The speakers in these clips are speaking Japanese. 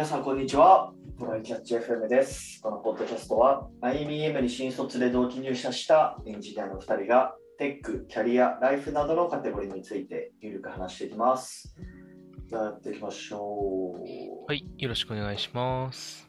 皆さん、こんにちは。トライキャッチ FM です。このポッドキャストは、IBM に新卒で同期入社したエンジニアの2人が、テック、キャリア、ライフなどのカテゴリーについて、ゆるく話していきます。じゃあ、やっていきましょう。はい、よろしくお願いします。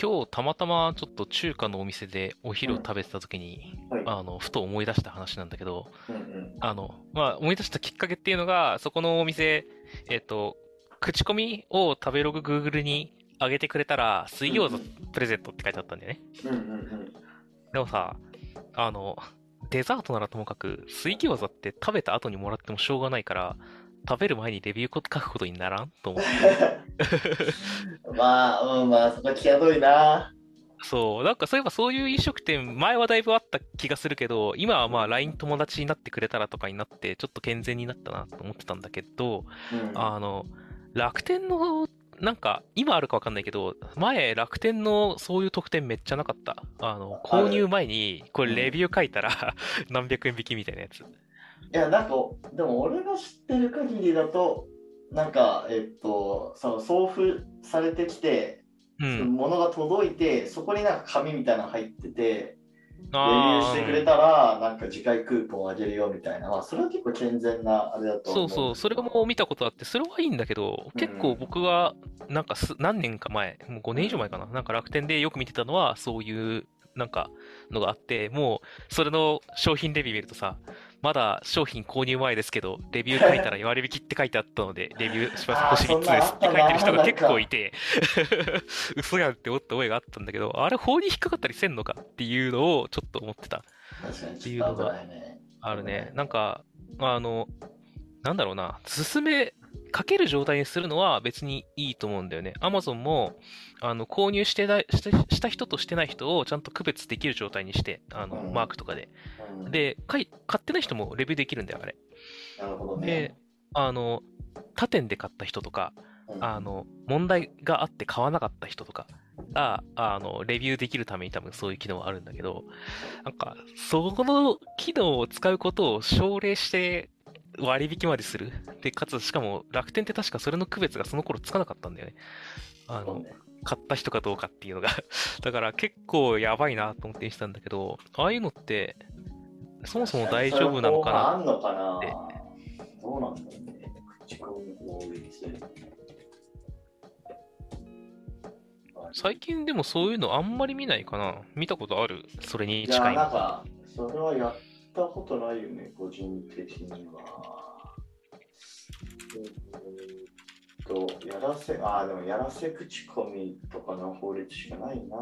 今日たまたまちょっと中華のお店でお昼を食べてた時に、はい。あの、ふと思い出した話なんだけど、うんうん。あの、まあ、思い出したきっかけっていうのが、そこのお店、えっと、口コミを食べログ Google に上げてくれたら、水餃子プレゼントって書いてあったんだよね。うんうんうん。でもさ、あの、デザートならともかく、水餃子って食べた後にもらってもしょうがないから、食べる前にレビュー書くことにならんと思って。まあ、うん、まあ、そこ際どいな。そう、なんかそういえばそういう飲食店、前はだいぶあった気がするけど、今はまあ LINE 友達になってくれたらとかになって、ちょっと健全になったなと思ってたんだけど、うん。あの、楽天の、なんか、今あるかわかんないけど、前、楽天のそういう特典めっちゃなかった。あの、購入前に、これレビュー書いたら、何百円引きみたいなやつ。いや、なんか、でも俺が知ってる限りだと、なんか、えっと、その送付されてきて、うん。物が届いて、そこになんか紙みたいなの入ってて、レビュあーしてくれたら、なんか次回クーポンあげるよみたいな、まあ、それは結構健全なあれだと思う。そうそう、それも見たことあって、それはいいんだけど、結構僕は、なんかす何年か前、もう5年以上前かな、なんか楽天でよく見てたのは、そういう、なんか、のがあって、もう、それの商品レビュー見るとさ、まだ商品購入前ですけど、レビュー書いたら割引って書いてあったので、レビューします、星3つですって書いてる人が結構いて 嘘やんって思った覚えがあったんだけど、あれ法に引っかかったりせんのかっていうのをちょっと思ってた。っと危ないね。あるね。なんか、あの、なんだろうな、進め、かける状態にするのは別にいいと思うんだよね。Amazon も、あの、購入してないしたした人としてない人をちゃんと区別できる状態にして、あの、うんマークとかで。うん、で、買ってない人もレビューできるんだよ、あれ。なるほどねで。あの、他店で買った人とか、うんあの、問題があって買わなかった人とかが、あの、レビューできるために多分そういう機能はあるんだけど、なんか、そこの機能を使うことを奨励して割引までする？で、かつ、しかも楽天って確かそれの区別がその頃つかなかったんだよね。あの、買った人かどうかっていうのが。だから結構やばいなと思って見てたんだけど、ああいうのって、そもそも大丈夫なのかな？あんのかな？どうなんだろうね。口コミ法律。最近でもそういうのあんまり見ないかな見たことある？それにいや、近いのなんか、それはやったことないよね、個人的には。えーっと、やらせ、ああ、でもやらせ口コミとかの法律しかないな。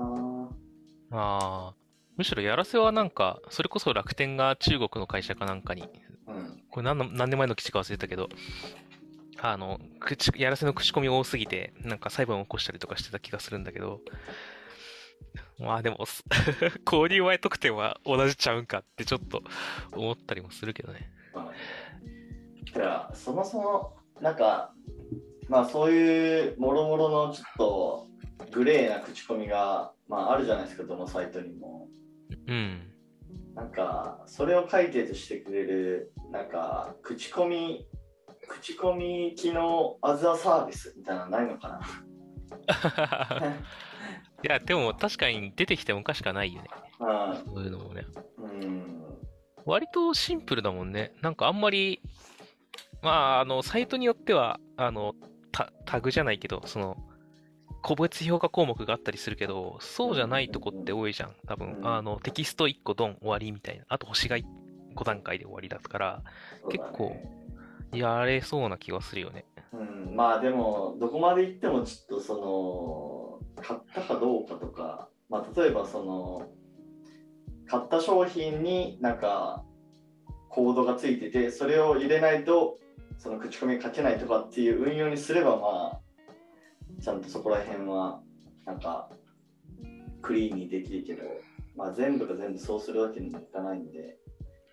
ああ。むしろやらせはなんか、それこそ楽天が中国の会社かなんかに、うん。これ何の何年前の記事か忘れたけど、あの、口やらせの口コミ多すぎて、なんか裁判を起こしたりとかしてた気がするんだけど、まあでも、す購入前特典は同じちゃうんかってちょっと思ったりもするけどね。まあいや、そもそも、なんか、まあそういうもろもろのちょっとグレーな口コミが、まあ、あるじゃないですか、どのサイトにも。うん。なんか、それを解決してくれる、なんか、口コミ、口コミ機能アザーサービスみたいなのないのかな？いや、でも確かに出てきてもおかしくはないよね。あそういうのもね。うん。割とシンプルだもんね。なんかあんまり、まあ、あの、サイトによっては、あの、タタグじゃないけど、その、個別評価項目があったりするけど、そうじゃないとこって多いじゃん。多分、うんあの、テキスト1個ドン終わりみたいな。あと星が5段階で終わりだから、そうだね結構やれそうな気はするよね。うん、まあでも、どこまで行ってもちょっとその、買ったかどうかとか、まあ例えばその、買った商品になんかコードがついてて、それを入れないと、その口コミが書けないとかっていう運用にすれば、まあ、ちゃんとそこら辺は、なんか、クリーンにできるけど、まあ全部が全部そうするわけにもいかないんで、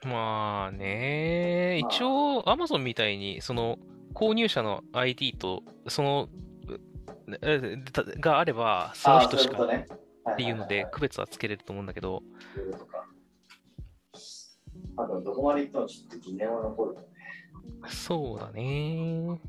まあね、まあ。一応 Amazon みたいに、その購入者の ID と、その、があれば、その人しか。っていうので区別はつけれると思うんだけど、そういうことか。あと、どこまで行ってもちょっと疑念は残るよね。そうだね。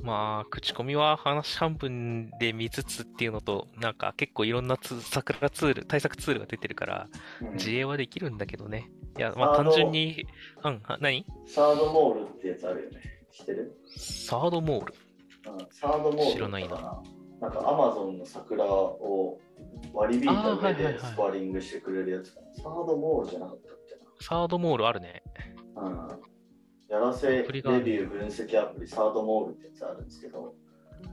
まあ、口コミは話半分で見つつっていうのと、なんか結構いろんなツ桜ツール、対策ツールが出てるから、うん自営はできるんだけどね。いや、まあ単純に、うん、は何？サードモールってやつあるよね。知ってる？サードモール。うんサードモール知らないなだったかな。なんかアマゾンの桜を割り引いた上はいはいでスコアリングしてくれるやつかな。サードモールじゃなかったっけサードモールあるね。な。うん。やらせレビュー分析アプリサードモールってやつあるんですけど、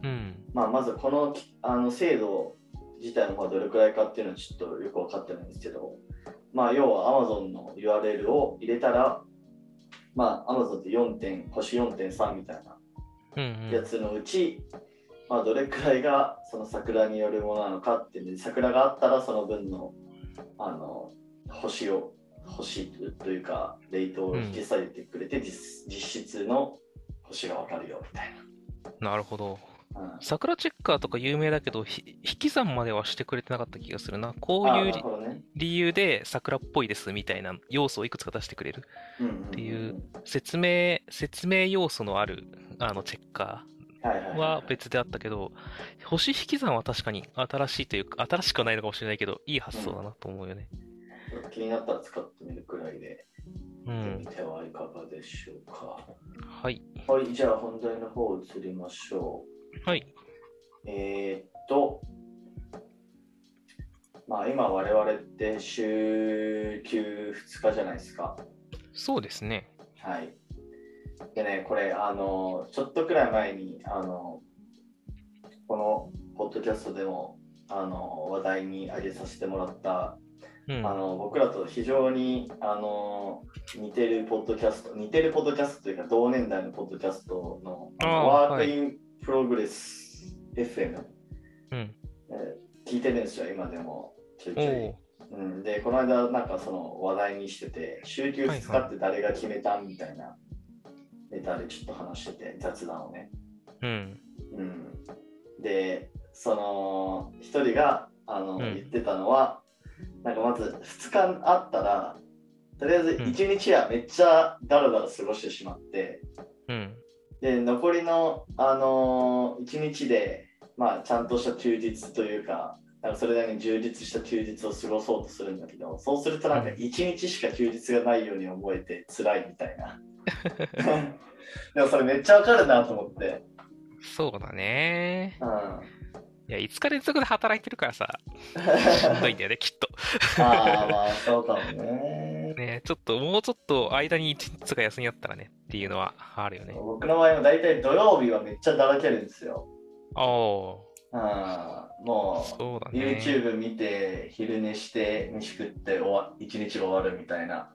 うん。まあ、まずこのあの制度自体のどれくらいかっていうのはちょっとよく分かってないんですけど、まあ、要は Amazon の URL を入れたら、まあ、Amazon って4点、星4.3みたいなうん、うん。やつのうち、まあ、どれくらいがその桜によるものなのかっていうので、桜があったらその分のあの星を、星というか、レートを引き下げてくれて、実実質の星が分かるよみたいなるほど。な。うん桜チェッカーとか有名だけど、ひ引き算まではしてくれてなかった気がするな。こういうね理由で桜っぽいですみたいな要素をいくつか出してくれる。うんうんっていう説明、説明要素のあるあのチェッカーは別であったけど、星引き算は確かに新しいというか、新しくはないのかもしれないけど、いい発想だなと思うよね。気になったら使ってみるくらいで、うん見。てはいかがでしょうか。はい。はい、じゃあ本題の方移りましょはい。う。えー、っと、まあ今我々って週休2日じゃないですか。そうですね。はい。でね、これ、あの、ちょっとくらい前に、あの、このポッドキャストでも、あの、話題に挙げさせてもらった、うん。あの僕らと非常にあの似てるポッドキャスト、似てるポッドキャストというか同年代のポッドキャストのワークインプログレス FM、うん。えー聞いてるんですよ、今でもちょいちおょいお。うん、で、この間なんかその話題にしてて、週休2日って誰が決めたみたいなネタでちょっと話してて、雑談をね。うん。うん、で、その一人があの、ん言ってたのは、なんかまず2日あったら、とりあえずうん1日はめっちゃだらだら過ごしてしまって、うん。で、残りの、あの1日で、まあ、ちゃんとした休日というか、なんかそれなりに充実した休日を過ごそうとするんだけど、そうするとなんかうん1日しか休日がないように思えて辛いみたいな。でもそれめっちゃわかるなと思って。そうだね。うんいや、5日連続で働いてるからさ、しんどいんだよね、きっと。ああ、まあそうかもね。ねちょっと、もうちょっと間に1日が休みあったらねっていうのはあるよね。僕の場合も大体土曜日はめっちゃだらけるんですよ。ああ、うん、もそうだうね。YouTube 見て、昼寝して、飯食って終わ、一日が終わるみたいな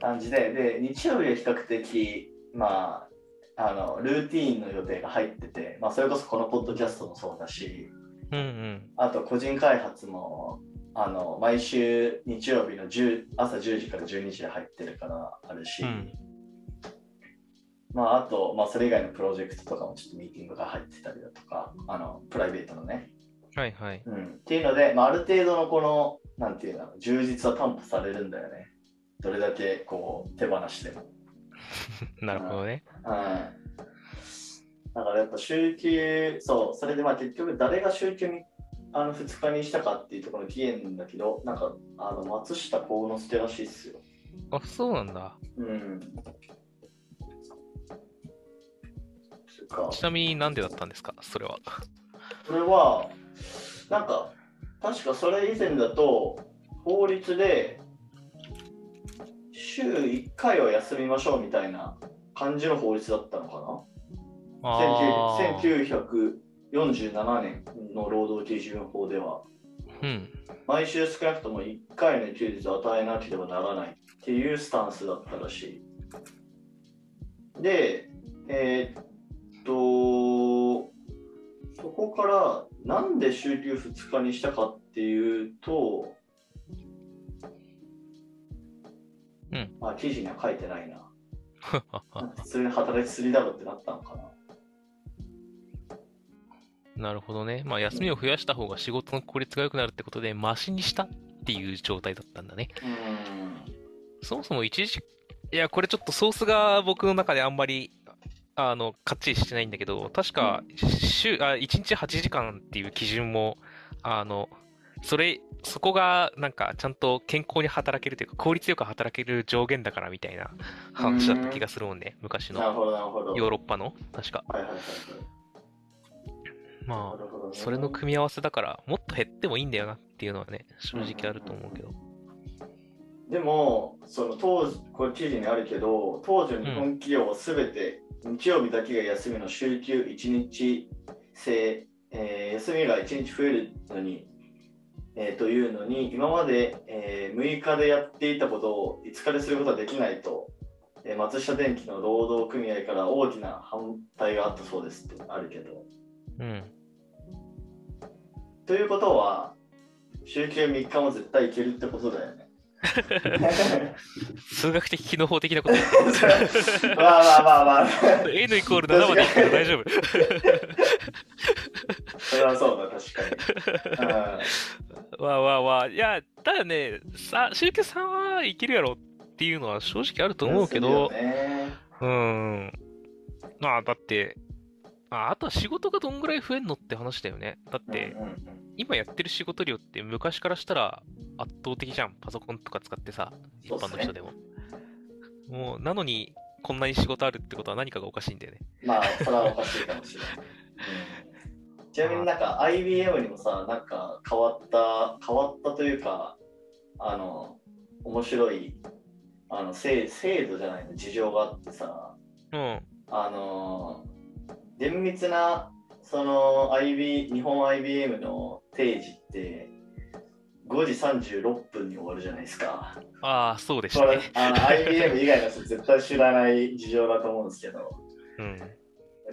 感じで、で、日曜日は比較的、まあ、あの、ルーティーンの予定が入ってて、まあ、それこそこのポッドキャストもそうだし、うんうん。あと個人開発も、あの、毎週日曜日の10朝10時から12時で入ってるからあるし、うんまあ、あと、まあ、それ以外のプロジェクトとかもちょっとミーティングが入ってたりだとか、あの、プライベートのね。はいはい。うん。っていうので、まあ、ある程度のこの、なんていうの、充実は担保されるんだよね。どれだけこう手放しても。なるほどね。うん。だからやっぱ週休、そう、それでまあ結局誰が週休にあの2日にしたかっていうところの起源なんだけど、なんかあの松下幸之助らしいっすよ。あ、そうなんだ。うん。ちなみになんでだったんですか、それは。これは、なんか、確かそれ以前だと、法律で、週1回は休みましょうみたいな感じの法律だったのかな？ああ。1947年の労働基準法では、うん。毎週少なくとも1回の休日を与えなければならないっていうスタンスだったらしい。で、えーっと、そこからなんで週休2日にしたかっていうと、うんまあ記事には書いてないな。普通に働きすぎだろってなったのかな。なるほどね。まあ、休みを増やした方が仕事の効率が良くなるってことで、マシにしたっていう状態だったんだね。うん。そもそも一時、いや、これちょっとソースが僕の中であんまりあの、かっちりしてないんだけど、確か、週、あ、1日8時間っていう基準も、あの、それ、そこが、なんか、ちゃんと健康に働けるというか、効率よく働ける上限だからみたいな話だった気がするもんね、昔の。ヨーロッパの、確か。はいはいはいはい。まあ、ねそれの組み合わせだから、もっと減ってもいいんだよなっていうのはね、正直あると思うけど。でも、その当時、これ記事にあるけど、当時の日本企業はすべて日曜日だけが休みの週休1日制、えー休みが1日増えるのに、えーというのに、今まで、えー6日でやっていたことを5日ですることはできないと、えー松下電器の労働組合から大きな反対があったそうですってあるけど。うん。ということは、週休3日も絶対いけるってことだよね。数学的機能法的なこと？言ってるまあまあまあまあ。N イコール7までいったら大丈夫？それはそうだ、確かに。うんわあわあわあ。いや、ただね、さ、宗教さんはいけるやろっていうのは正直あると思うけど、うん。まあ、だって、ああとは仕事がどんぐらい増えんのって話だよね。だって、今やってる仕事量って昔からしたら圧倒的じゃん。パソコンとか使ってさ、一般の人でも。もう、なのに、こんなに仕事あるってことは何かがおかしいんだよね。うんまあ、それはおかしいかもしれない。うんちなみになんか IBM にもさ、なんか変わった、変わったというか、あの、面白い、あの、制制度じゃないの、事情があってさ、うん。あの厳密なその IB 日本 IBM の定時って5時36分に終わるじゃないですか。ああ、そうでしたね。あの IBM 以外の人絶対知らない事情だと思うんですけど、うん。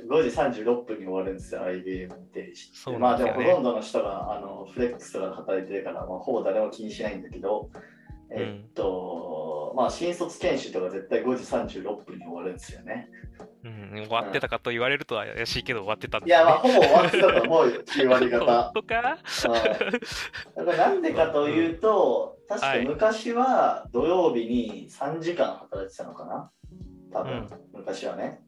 5時36分に終わるんですよ、IBM の定時って。そうまあでもほとんどの人があのフレックスとかで働いてるから、まあ、ほぼ誰も気にしないんだけど、えっと、まあ新卒研修とか絶対5時36分に終わるんですよね。うん、終わってたかと言われるとは怪しいけど終わってたんいや、まあ。ほぼ終わってたと思うよ、9割本方。当か？うんだからなんでかというと、確かはい昔は土曜日に3時間働いてたのかな？多分、うん昔はね。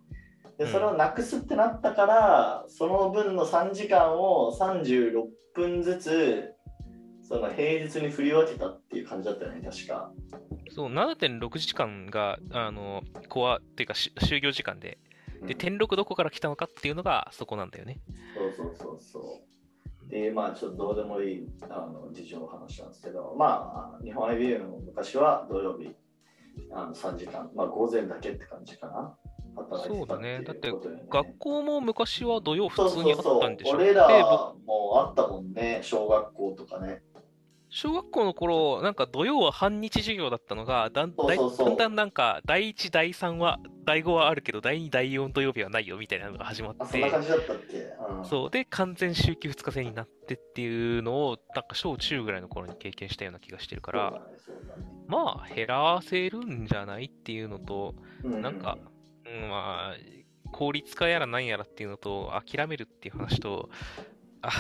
で、うんそれをなくすってなったから、その分の3時間を36分ずつ、その平日に振り分けたっていう感じだったよね、確か。そう、7.6時間が、あの、コアっていうか、し就業時間で、で、点6どこから来たのかっていうのがそこなんだよね。そうそうそうそう。で、まあ、ちょっとどうでもいいあの事情の話なんですけど、まあ、日本 IBM も昔は土曜日あの3時間、まあ、午前だけって感じかな。働いてたって学校も昔は土曜そう普通にあそうそうったんでしょ俺らで、僕もあったもんね、小学校とかね。小学校の頃、なんか土曜は半日授業だったのが、だんだんだんなんか、第1、第3は、第5はあるけど、第2、第4土曜日はないよみたいなのが始まっあ、そんなて、感じだったっけ、うん、そう。で、完全週休2日制になってっていうのを、なんか小中ぐらいの頃に経験したような気がしてるから、そうだねそうだね。まあ、減らせるんじゃないっていうのと、ううなんか、うん、まあ、効率化やらなんやらっていうのと、諦めるっていう話と、あ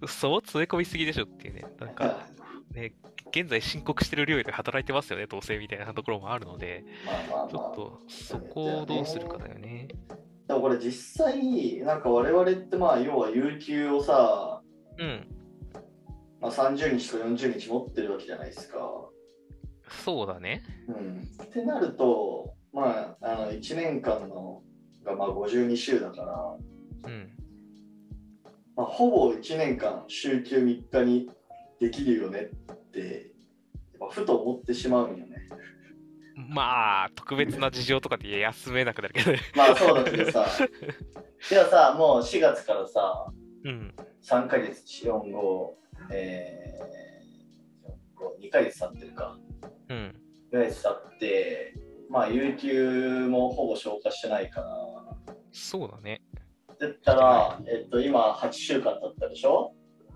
の、そう詰め込みすぎでしょっていうね、なんか、ね、現在申告してる量より働いてますよね、どうせみたいなところもあるので、まあまあまあちょっとそこをどうするかだよね。でもこれ実際、なんか我々ってまあ要は有給をさ、うん、まあ、30日とか40日持ってるわけじゃないですか。そうだね。うん、ってなると、まあ、あの1年間のがまあ52週だから、うん。まあ、ほぼ1年間週休3日にできるよねって、ふと思ってしまうんよね。まあ、特別な事情とかで休めなくなるけどね。まあそうだけどさ、ではさ、もう4月からさ、うん。3ヶ月、4、5、えー、2ヶ月経ってるか。うん。2ヶ月経って、まあ有給もほぼ消化してないから、そうだね。だったら、えっと、今8週間経ったでしょ？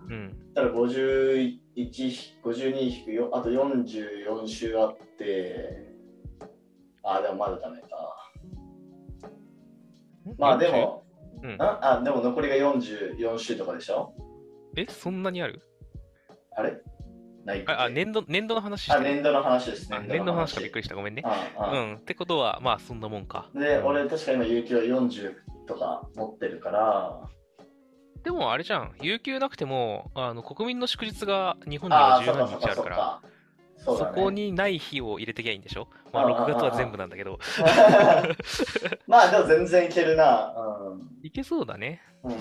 うん。だから51、52引くよ、あと44週あって、あ、でもまだダメか。まあでも、うん。ああでも残りが44週とかでしょ？え、そんなにある？あれ？ないあ、あ年度、年度の話あ、る年度の話です。あ年度の話かびっくりした。ごめんね。うん。ってことは、まあ、そんなもんか。で、うん俺、確か今、有給は40とか持ってるから、でも、あれじゃん。有給なくても、あの、国民の祝日が日本にあは十何日あるから、そこにない日を入れてきゃいいんでしょ？まあ、ああ6月は全部なんだけど。まあ、でも全然いけるな。いけそうだね。うん。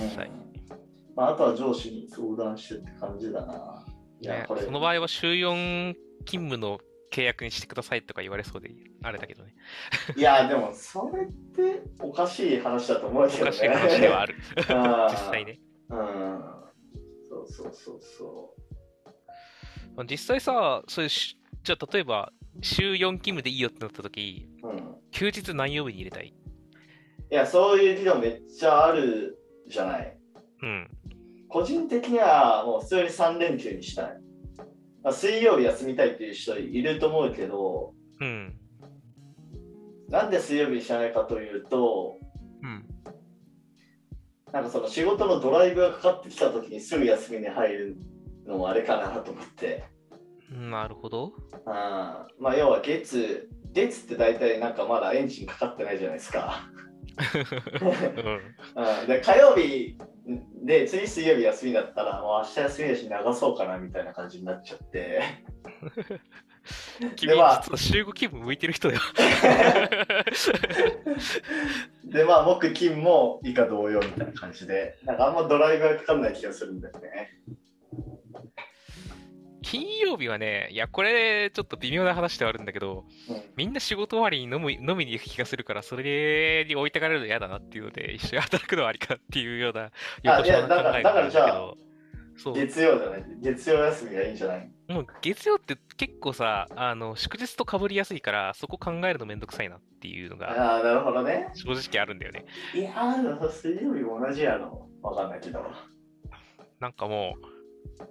まあ、あとは上司に相談してって感じだな。ね。その場合は週4勤務の契約にしてくださいとか言われそうで、あれだけどね。いや、でも、それっておかしい話だと思うけどね。おかしい話ではある。あー実際ね。うん。そうそうそうそまあ実際さ、それしじゃあ例えば、週4勤務でいいよってなった時、う。うん。休日何曜日に入れたい？いや、そういう議論めっちゃあるじゃない。うん。個人的にはもう普通に3連休にしたい。まあ、水曜日休みたいっていう人いると思うけど、うん。なんで水曜日にしないかというと、うん。なんかその仕事のドライブがかかってきた時にすぐ休みに入るのもあれかなと思って。なるほど。あーまあ要は月、月って大体なんかまだエンジンかかってないじゃないですか。うん。うん、で火曜日で次水曜日休みだったらもう明日休みだし流そうかなみたいな感じになっちゃって。君、実まあは週5勤務向いてる人だよ。でまあ木金も以下同様みたいな感じでなんかあんまドライブがかかんない気がするんだよね。金曜日はね、いや、これ、ちょっと微妙な話ではあるんだけど、うんみんな仕事終わりに飲む飲みに行く気がするから、それに置いてかれるの嫌だなっていうので、一緒に働くのはありかっていうような、横島な考えがあるんだからじゃあ。月曜じゃない？月曜休みがいいんじゃない？もう月曜って結構さ、あの、祝日と被りやすいから、そこ考えるのめんどくさいなっていうのが、ああ、なるほどね。正直あるんだよね。いやー、水曜日も同じやろ。わかんないけど。なんかもう、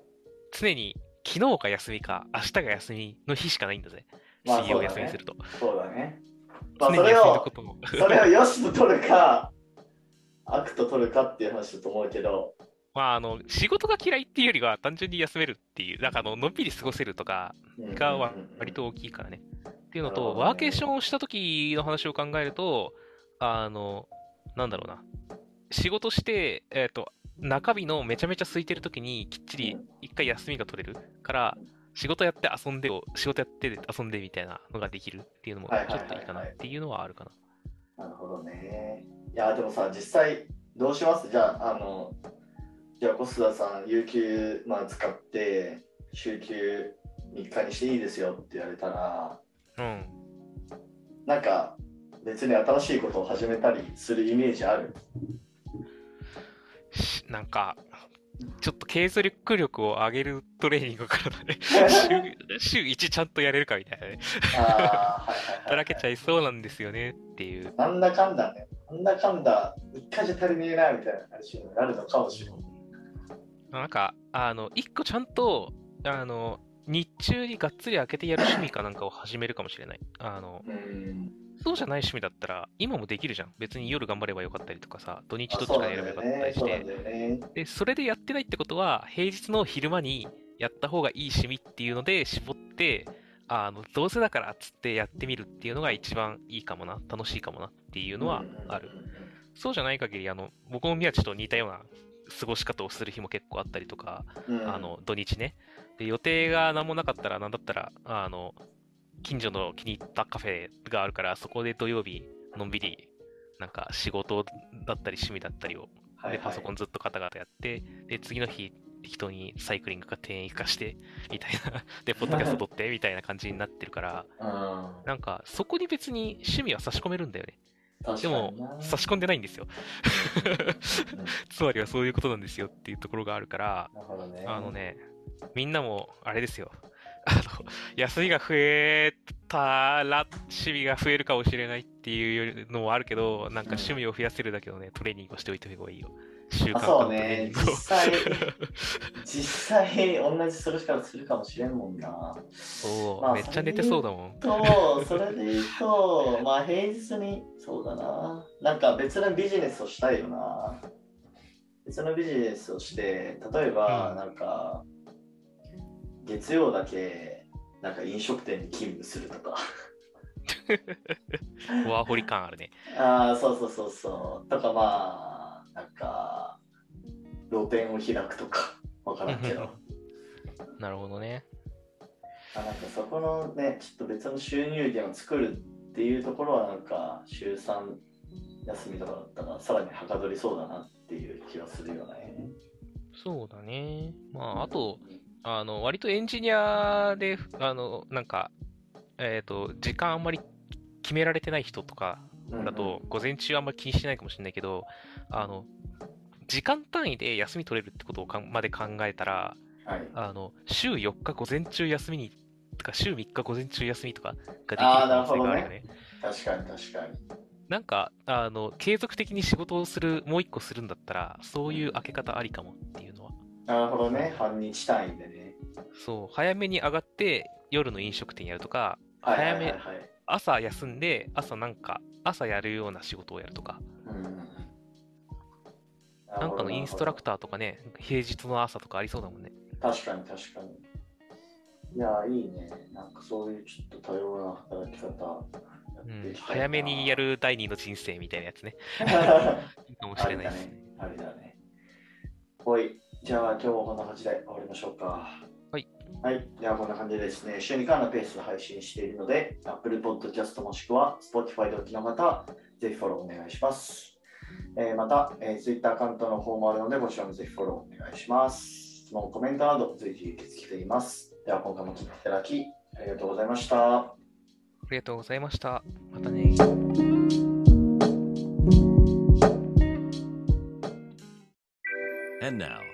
常に昨日が休みか、明日が休みの日しかないんだぜ。まあ水曜休みにすると。そうだね。まあそれを。それを良しと取るか、悪と取るかっていう話だと思うけど、まあ、あの、仕事が嫌いっていうよりは、単純に休めるっていう、なんかあの、のんびり過ごせるとかがわ割と大きいからね。っていうのと、ねワーケーションをした時の話を考えると、あの、なんだろうな。仕事して、えっ、と、中日のめちゃめちゃ空いてる時にきっちり一回休みが取れるから、仕事やって遊んでを、仕事やって遊んでみたいなのができるっていうのもちょっといいかなっていうのはあるかな。なるほどね。いや、でもさ、実際、どうします？じゃあ、あの、じゃあ、小須田さん、有給、まあ、使って、週休3日にしていいですよって言われたら、うん。なんか、別に新しいことを始めたりするイメージある？しなんか、ちょっと継続力を上げるトレーニングからだね。週週1ちゃんとやれるかみたいなね。ああ、はいはいはい、働けちゃいそうなんですよねっていう。なんだかんだね。なんだかんだ、一回じゃ足りねえな、みたいな話になるのかもしれない。なんか、あの、一個ちゃんと、あの、日中にがっつり開けてやる趣味かなんかを始めるかもしれない。あの、うん。そうじゃない趣味だったら、今もできるじゃん。別に夜頑張ればよかったりとかさ、土日あどっちかやればよ。かったりしてそ。で、それでやってないってことは、平日の昼間にやった方がいい趣味っていうので絞って、あの、どうせだからっつってやってみるっていうのが一番いいかもな、楽しいかもなっていうのはある。そうじゃない限り、あの、僕も宮地と似たような過ごし方をする日も結構あったりとか、あ、の、土日ね。で、予定が何もなかったら、なんだったら、あの、近所の気に入ったカフェがあるから、そこで土曜日、のんびり、なんか仕事だったり趣味だったりを、はいはいパソコンずっとカタカタやって、で、次の日、人にサイクリングか転移化して、みたいな。で、ポッドキャスト撮って、みたいな感じになってるから、なんか、そこに別に趣味は差し込めるんだよね。でも、差し込んでないんですよ。つまりはそういうことなんですよっていうところがあるから、あのね、みんなも、あれですよ。あの、休みが増えたら、趣味が増えるかもしれないっていうのもあるけど、なんか趣味を増やせるだけのね、トレーニングをしておいた方がいいよ。習慣そうね。実際、実際、同じするからするかもしれんもんな。そう、まあめっちゃ寝てそうだもん。と、それで言うと、まあ平日に、そうだな。なんか別のビジネスをしたいよな。別のビジネスをして、例えば、うんなんか、月曜だけなんか飲食店に勤務するとか ワーホリ感あるね。ああそうそうそうそうとかまあなんか露店を開くとかわからんけど なるほどね。あなんかそこのねちょっと別の収入源を作るっていうところはなんか週3休みとかだったらさらにはかどりそうだなっていう気がするよね。そうだね。まあ、あと、あの、割とエンジニアで、あの、なんか、えっ、と、時間あんまり決められてない人とかだと、午前中あんまり気にしてないかもしれないけど、あの、時間単位で休み取れるってことをかんまで考えたら、はい、あの、週4日午前中休みに、とか週3日午前中休みとかができる可能性があるよね。確かに確かに。なんか、あの、継続的に仕事をする、もう一個するんだったら、そういう開け方ありかもって。なるほどね、半日単位でね。そう、早めに上がって、夜の飲食店やるとか、早めはい。朝休んで、朝なんか、朝やるような仕事をやるとか、なんかのインストラクタターとかね、平日の朝とかありそうだもんね。ー。確かに確かに。いや、いいね。なんかそういうちょっと多様な働き方やうん早めにや。る第二の人生みたいなやつね。かもしれないですねね。。ありだね。ほい。じゃあ今日はこんな感じで終わりましょうか。はい。はい。ではこんな感じでですね、週2回のペースで配信しているので、Apple Podcast もしくは Spotify でお聞きの方、ぜひフォローお願いします。えーまた、えー、Twitter アカウントの方もあるので、こちらもぜひフォローお願いします。質問、コメントなど随時受け付けています。では今回も聞いていただきありがとうございました。ありがとうございました。またね。And now,